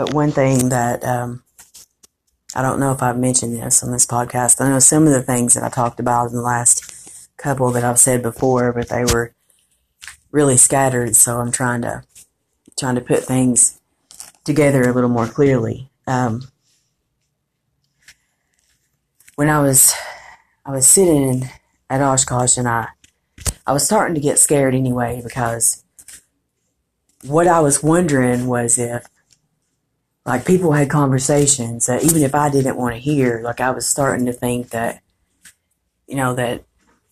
but one thing that um, I don't know if I've mentioned this on this podcast. I know some of the things that I talked about in the last couple that I've said before, but they were really scattered. So I'm trying to trying to put things together a little more clearly. Um, when I was I was sitting at Oshkosh and I I was starting to get scared anyway because what I was wondering was if like people had conversations that even if I didn't want to hear, like I was starting to think that you know that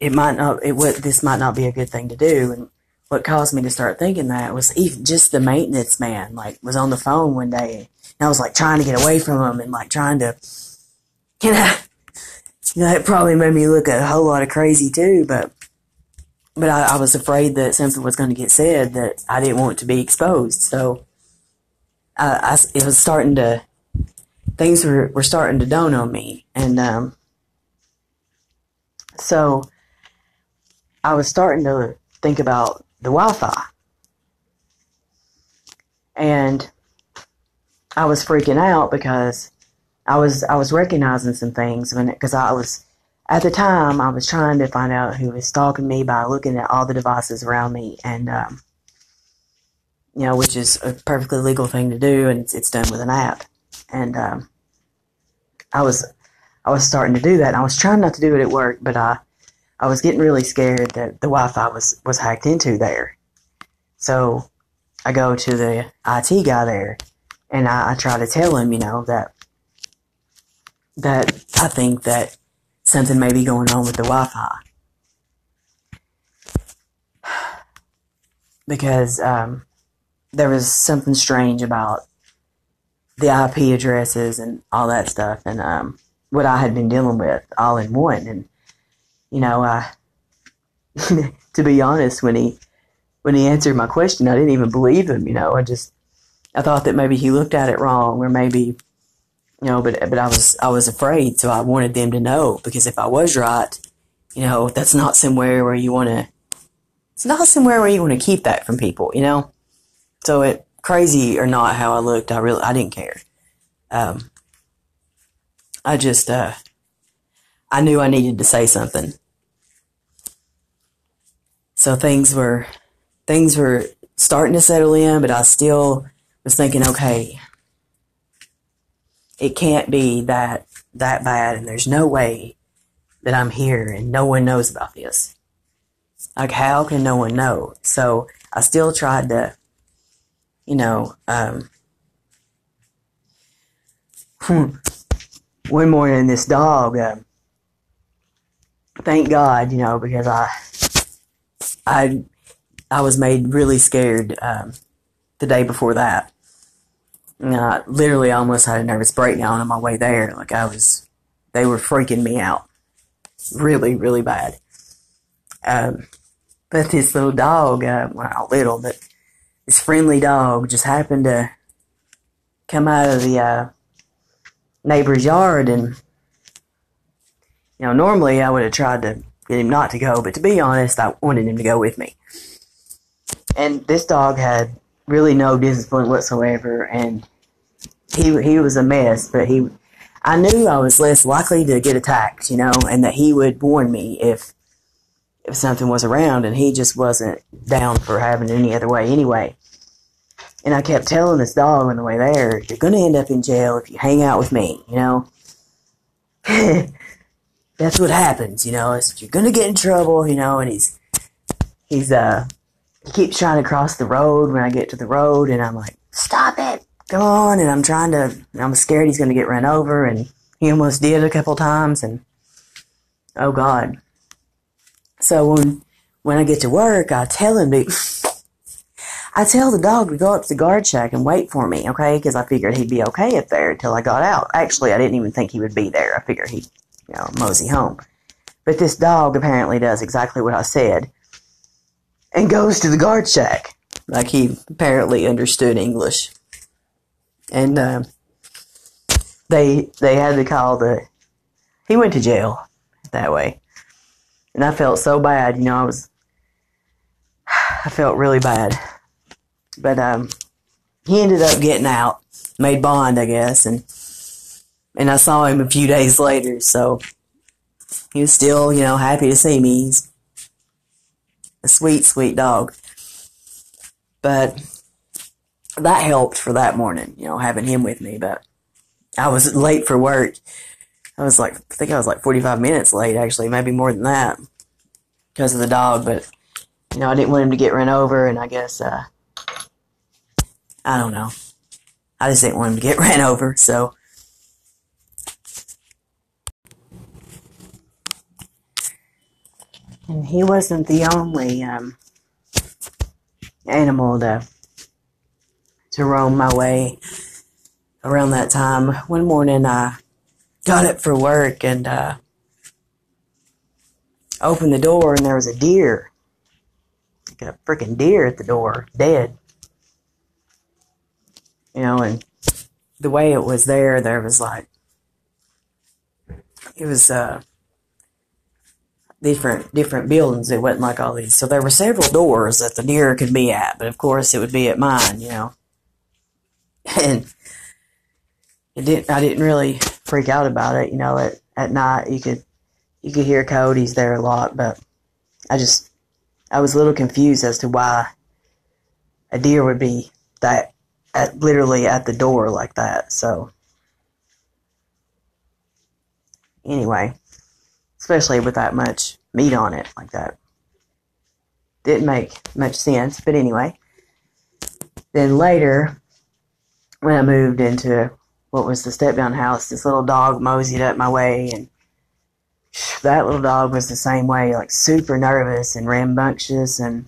it might not it would this might not be a good thing to do. And what caused me to start thinking that was even just the maintenance man like was on the phone one day and I was like trying to get away from him and like trying to you know you know it probably made me look a whole lot of crazy too but but I, I was afraid that something was going to get said that I didn't want to be exposed. So I, it was starting to things were, were starting to dawn on me. And um, so I was starting to think about the Wi-Fi. And I was freaking out because I was I was recognizing some things because I was at the time I was trying to find out who was stalking me by looking at all the devices around me. And um, you know, which is a perfectly legal thing to do, and it's, it's done with an app. And um, I was I was starting to do that. And I was trying not to do it at work, but I I was getting really scared that the Wi-Fi was was hacked into there. So I go to the IT guy there, and I, I try to tell him, you know, that that I think that something may be going on with the Wi-Fi because um, there was something strange about the IP addresses and all that stuff, and um, what I had been dealing with all in one. And you know, uh, to be honest, when he when he answered my question, I didn't even believe him. You know, I just I thought that maybe he looked at it wrong, or maybe you know, but but I was I was afraid, so I wanted them to know because if I was right, you know, that's not somewhere where you want to. It's not somewhere where you want to keep that from people, you know. So it crazy or not how I looked, I really I didn't care. Um, I just uh, I knew I needed to say something. So things were things were starting to settle in, but I still was thinking, okay, it can't be that that bad, and there's no way that I'm here and no one knows about this. Like, how can no one know? So I still tried to you know, um, hmm, one morning this dog, uh, thank God, you know, because I, I, I was made really scared um, the day before that. And I literally almost had a nervous breakdown on my way there. Like I was, they were freaking me out, really, really bad. Um, but this little dog, uh, well, little, but this friendly dog just happened to come out of the uh, neighbor's yard and you know normally i would have tried to get him not to go but to be honest i wanted him to go with me and this dog had really no discipline whatsoever and he he was a mess but he i knew i was less likely to get attacked you know and that he would warn me if if something was around, and he just wasn't down for having any other way anyway. And I kept telling this dog on the way there, you're going to end up in jail if you hang out with me, you know? That's what happens, you know, is you're going to get in trouble, you know, and he's, he's, uh, he keeps trying to cross the road when I get to the road, and I'm like, stop it, go on, and I'm trying to, I'm scared he's going to get run over, and he almost did a couple times, and oh God. So when when I get to work, I tell him to. I tell the dog to go up to the guard shack and wait for me, okay? Because I figured he'd be okay up there until I got out. Actually, I didn't even think he would be there. I figured he'd, you know, mosey home. But this dog apparently does exactly what I said and goes to the guard shack. Like he apparently understood English. And uh, they they had to call the. He went to jail that way. And I felt so bad, you know, I was, I felt really bad. But, um, he ended up getting out, made bond, I guess, and and I saw him a few days later, so he was still, you know, happy to see me. He's a sweet, sweet dog. But that helped for that morning, you know, having him with me. But I was late for work. I was like, I think I was like 45 minutes late, actually, maybe more than that, because of the dog. But, you know, I didn't want him to get run over, and I guess, uh, I don't know. I just didn't want him to get ran over, so. And he wasn't the only um, animal to to roam my way around that time. One morning I got up for work and uh, opened the door and there was a deer. Like a freaking deer at the door, dead. You know, and the way it was there, there was like, it was, uh, different different buildings. It wasn't like all these. So there were several doors that the deer could be at, but of course it would be at mine, you know. And it didn't. I didn't really freak out about it, you know. At at night you could you could hear coyotes there a lot, but I just I was a little confused as to why a deer would be that at literally at the door like that. So anyway especially with that much meat on it like that. Didn't make much sense, but anyway. Then later, when I moved into what was the step down house, this little dog moseyed up my way, and that little dog was the same way, like super nervous and rambunctious, and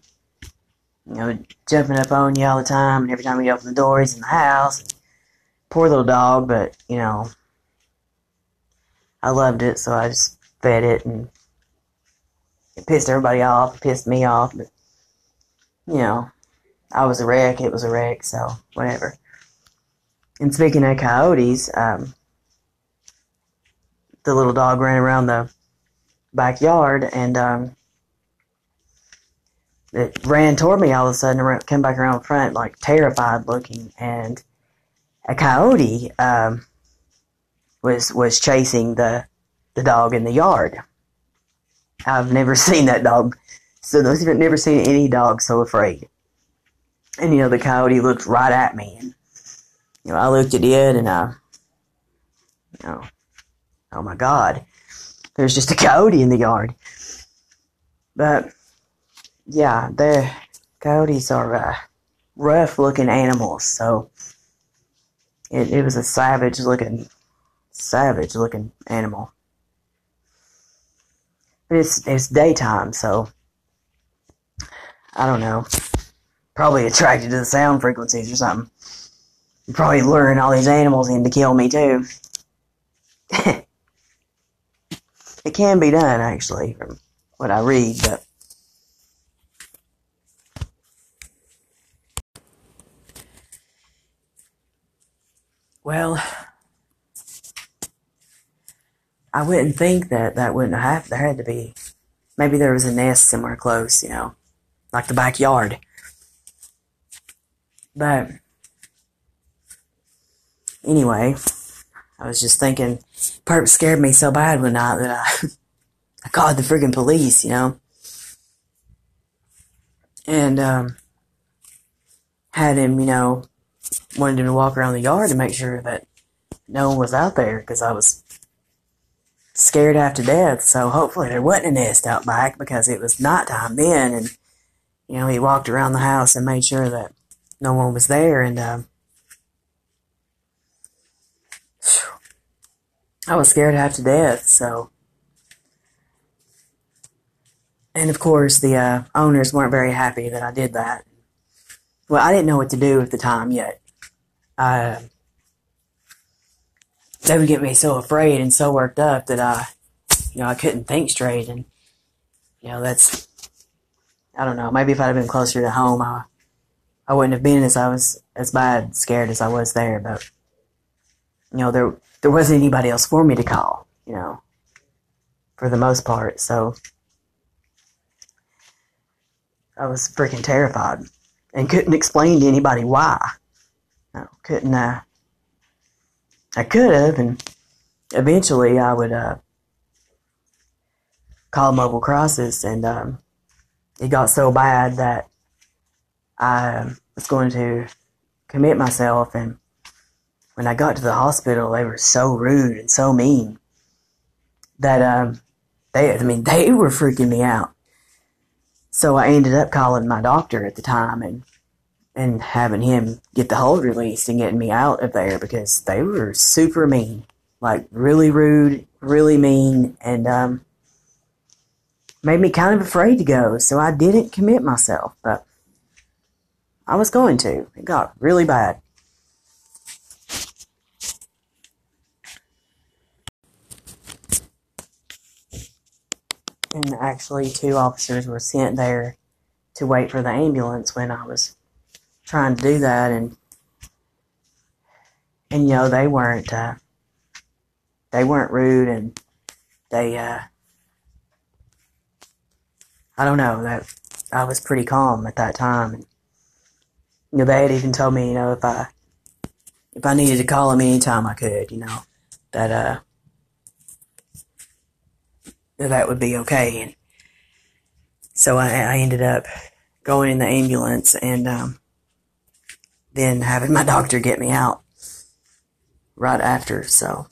you know, jumping up on you all the time. And every time we open the door, he's in the house. Poor little dog, but you know, I loved it, so I just fed it and it pissed everybody off, it pissed me off, but you know, I was a wreck, it was a wreck, so whatever. And speaking of coyotes, um, the little dog ran around the backyard and um, it ran toward me all of a sudden and came back around front like terrified looking and a coyote um, was was chasing the the dog in the yard. I've never seen that dog. So who've never seen any dog so afraid. And you know, the coyote looked right at me and you know, I looked at it and I you know, oh my god. There's just a coyote in the yard. But yeah, the coyotes are uh, rough looking animals, so it, it was a savage looking savage looking animal. But it's it's daytime, so I don't know. Probably attracted to the sound frequencies or something. Probably luring all these animals in to kill me too. it can be done actually, from what I read, but well, I wouldn't think that that wouldn't have. There had to be. Maybe there was a nest somewhere close, you know, like the backyard. But anyway, I was just thinking, Perp scared me so bad one night that I, I called the friggin' police, you know, and um, had him, you know, wanted him to walk around the yard to make sure that no one was out there because I was scared half to death. So hopefully there wasn't a nest out back because it was nighttime then. And, you know, he walked around the house and made sure that no one was there. And, um, I was scared half to death. So, and of course, the uh, owners weren't very happy that I did that. Well, I didn't know what to do at the time yet. Uh, they would get me so afraid and so worked up that I, you know, I couldn't think straight. And, you know, that's, I don't know, maybe if I'd have been closer to home, I, I wouldn't have been as I was, as bad scared as I was there. But, you know, there, there wasn't anybody else for me to call, you know, for the most part. So I was freaking terrified and couldn't explain to anybody why. I couldn't, I? I could have, and eventually I would, uh, call mobile crisis, and, um, it got so bad that I was going to commit myself, and when I got to the hospital, they were so rude and so mean that, um, they, I mean, they were freaking me out. So I ended up calling my doctor at the time and and having him get the hold released and getting me out of there because they were super mean, like really rude, really mean, and um, made me kind of afraid to go. So I didn't commit myself, but I was going to. It got really bad. And actually, two officers were sent there to wait for the ambulance when I was trying to do that, and and you know they weren't uh, they weren't rude, and they uh, I don't know that I was pretty calm at that time. And, you know, they had even told me, you know, if I if I needed to call them anytime I could, you know, that uh that would be okay. And so I, I ended up going in the ambulance and um, then having my doctor get me out right after. So